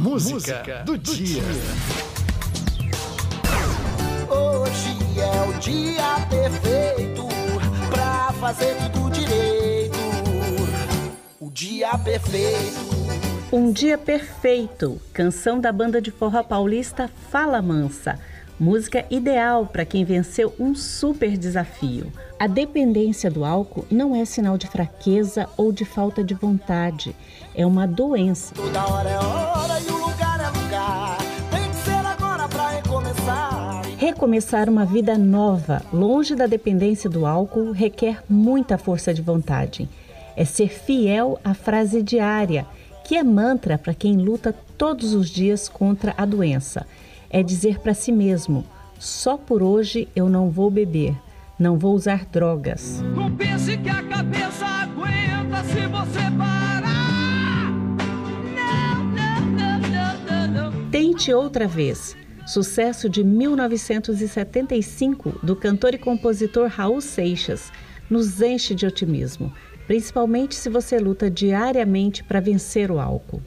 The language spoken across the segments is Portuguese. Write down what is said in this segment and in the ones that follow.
Música, Música do, do dia. Hoje é o dia perfeito pra fazer tudo direito. O dia perfeito. Um dia perfeito. Canção da banda de forró paulista Fala Mansa Música ideal para quem venceu um super desafio. A dependência do álcool não é sinal de fraqueza ou de falta de vontade. É uma doença. Toda hora é hora e o lugar é lugar. Tem que ser agora para recomeçar. Recomeçar uma vida nova, longe da dependência do álcool, requer muita força de vontade. É ser fiel à frase diária, que é mantra para quem luta todos os dias contra a doença é dizer para si mesmo: só por hoje eu não vou beber, não vou usar drogas. Não pense que a cabeça aguenta se você parar. Tente outra vez. Sucesso de 1975 do cantor e compositor Raul Seixas nos enche de otimismo, principalmente se você luta diariamente para vencer o álcool.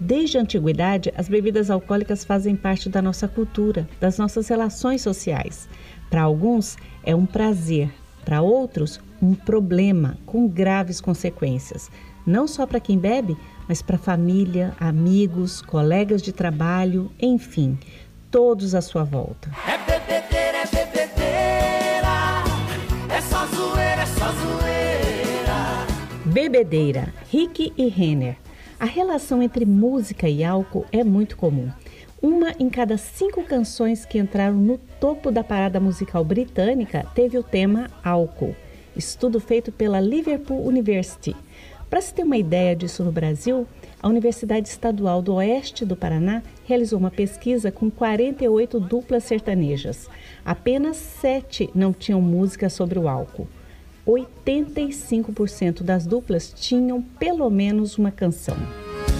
Desde a antiguidade, as bebidas alcoólicas fazem parte da nossa cultura, das nossas relações sociais. Para alguns, é um prazer, para outros, um problema com graves consequências, não só para quem bebe, mas para família, amigos, colegas de trabalho, enfim, todos à sua volta. É bebedeira, é bebedeira, é só zoeira, é só zoeira. Bebedeira, Rick e Renner a relação entre música e álcool é muito comum. Uma em cada cinco canções que entraram no topo da parada musical britânica teve o tema álcool. Estudo feito pela Liverpool University. Para se ter uma ideia disso no Brasil, a Universidade Estadual do Oeste do Paraná realizou uma pesquisa com 48 duplas sertanejas. Apenas sete não tinham música sobre o álcool. 85% das duplas tinham pelo menos uma canção.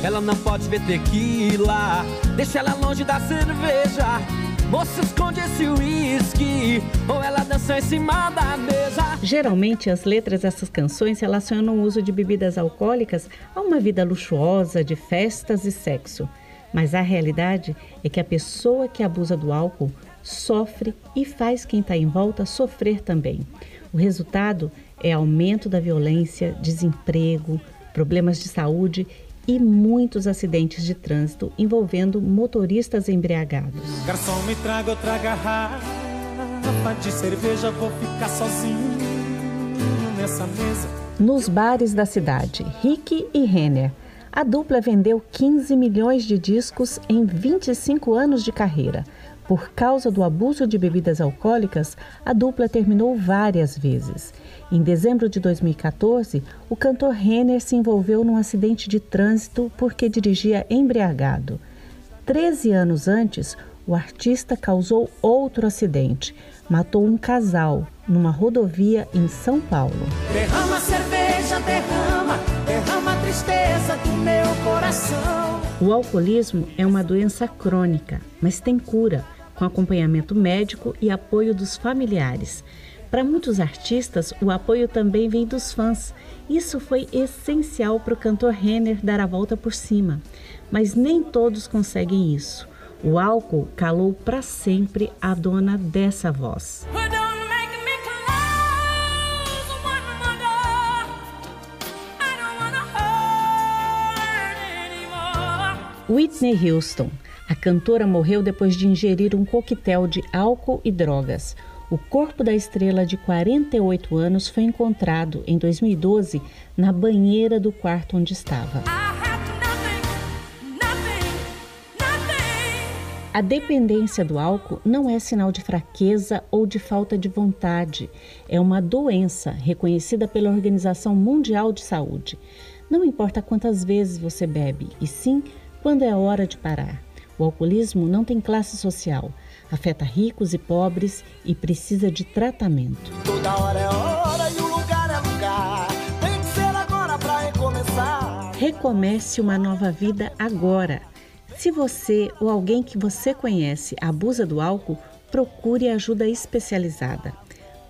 Ela não pode ver tequila, deixa ela longe da cerveja. Moça, esconde esse uísque, ou ela dança em cima da mesa. Geralmente, as letras dessas canções relacionam o uso de bebidas alcoólicas a uma vida luxuosa de festas e sexo. Mas a realidade é que a pessoa que abusa do álcool sofre e faz quem está em volta sofrer também. O resultado é aumento da violência, desemprego, problemas de saúde e muitos acidentes de trânsito envolvendo motoristas embriagados. Garçom, me traga outra garrafa de cerveja, vou ficar sozinho nessa mesa. Nos bares da cidade, Rick e Renner, a dupla vendeu 15 milhões de discos em 25 anos de carreira. Por causa do abuso de bebidas alcoólicas, a dupla terminou várias vezes. Em dezembro de 2014, o cantor Renner se envolveu num acidente de trânsito porque dirigia embriagado. Treze anos antes, o artista causou outro acidente. Matou um casal numa rodovia em São Paulo. Derrama cerveja, derrama, derrama a tristeza do meu coração. O alcoolismo é uma doença crônica, mas tem cura com acompanhamento médico e apoio dos familiares. Para muitos artistas, o apoio também vem dos fãs. Isso foi essencial para o cantor Renner dar a volta por cima. Mas nem todos conseguem isso. O álcool calou para sempre a dona dessa voz. Whitney Houston a cantora morreu depois de ingerir um coquetel de álcool e drogas. O corpo da estrela de 48 anos foi encontrado em 2012 na banheira do quarto onde estava. A dependência do álcool não é sinal de fraqueza ou de falta de vontade. É uma doença reconhecida pela Organização Mundial de Saúde. Não importa quantas vezes você bebe, e sim quando é hora de parar. O alcoolismo não tem classe social, afeta ricos e pobres e precisa de tratamento. Toda hora é hora e o lugar é lugar. Tem que ser agora para recomeçar. Recomece uma nova vida agora. Se você ou alguém que você conhece abusa do álcool, procure ajuda especializada.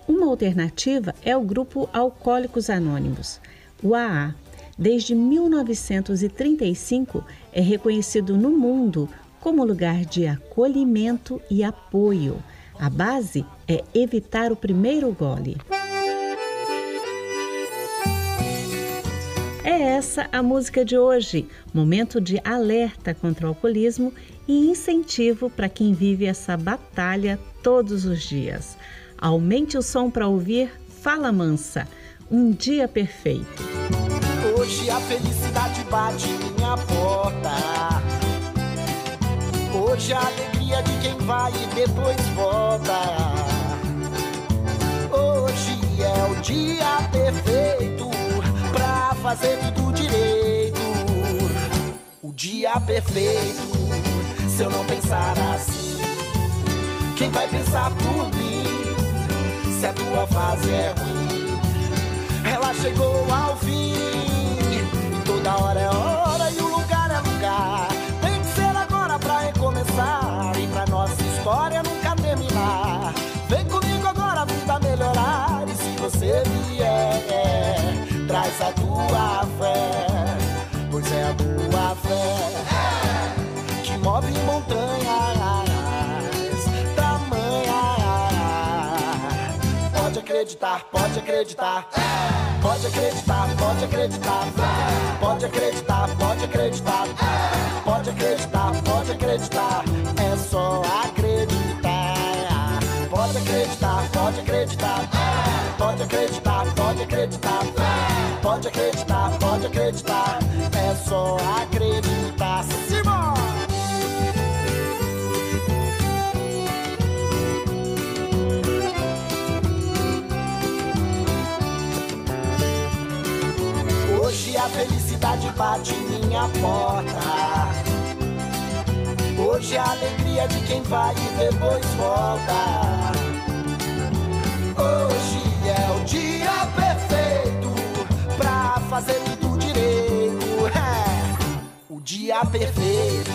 Uma alternativa é o grupo Alcoólicos Anônimos, o AA desde 1935 é reconhecido no mundo como lugar de acolhimento e apoio. A base é evitar o primeiro gole. É essa a música de hoje, momento de alerta contra o alcoolismo e incentivo para quem vive essa batalha todos os dias. Aumente o som para ouvir Fala Mansa, um dia perfeito. Hoje a felicidade bate minha porta. Hoje a alegria de quem vai e depois volta. Hoje é o dia perfeito pra fazer tudo direito. O dia perfeito se eu não pensar assim? Quem vai pensar por mim? Se a tua fase é ruim, ela chegou ao fim. Vier, traz a tua fé, pois é a tua fé move montanhas tamanha. Pode acreditar, pode acreditar. Pode acreditar, pode acreditar. Pode acreditar, pode acreditar. Pode acreditar, pode acreditar. É só acreditar. Pode acreditar, pode acreditar. Pode acreditar, pode acreditar. Pode acreditar, pode acreditar. É só acreditar. Simão! Hoje a felicidade bate minha porta. Hoje a alegria de quem vai e depois volta. Dia perfeito.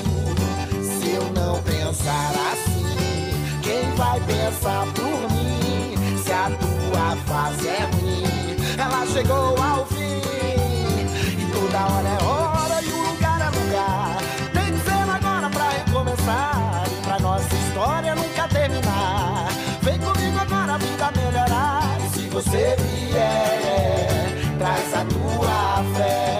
Se eu não pensar assim, quem vai pensar por mim? Se a tua fase é ruim, ela chegou ao fim. Toda hora é hora e o lugar é lugar. Tem ser agora pra recomeçar. E pra nossa história nunca terminar. Vem comigo agora a vida melhorar. E se você vier, traz a tua fé.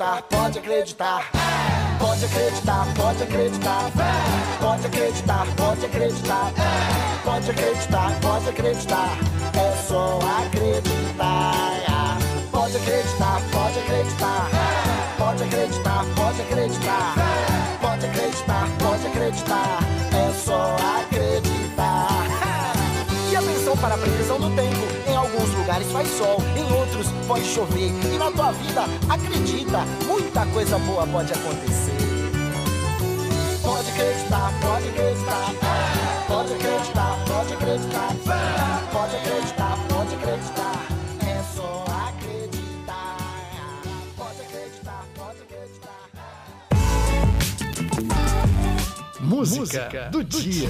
Acreditar, pode acreditar. Pode acreditar, pode acreditar, pode acreditar, pode acreditar, pode acreditar, pode acreditar, é só acreditar. Pode acreditar, pode acreditar, pode acreditar, pode acreditar, pode acreditar, pode acreditar, é só acreditar. E atenção para a previsão do tempo. Lugares faz sol, em outros pode chover. E na tua vida, acredita, muita coisa boa pode acontecer. Pode acreditar, pode acreditar, pode acreditar, pode acreditar, pode acreditar, pode acreditar. É só acreditar. Pode acreditar, pode acreditar. Música do dia.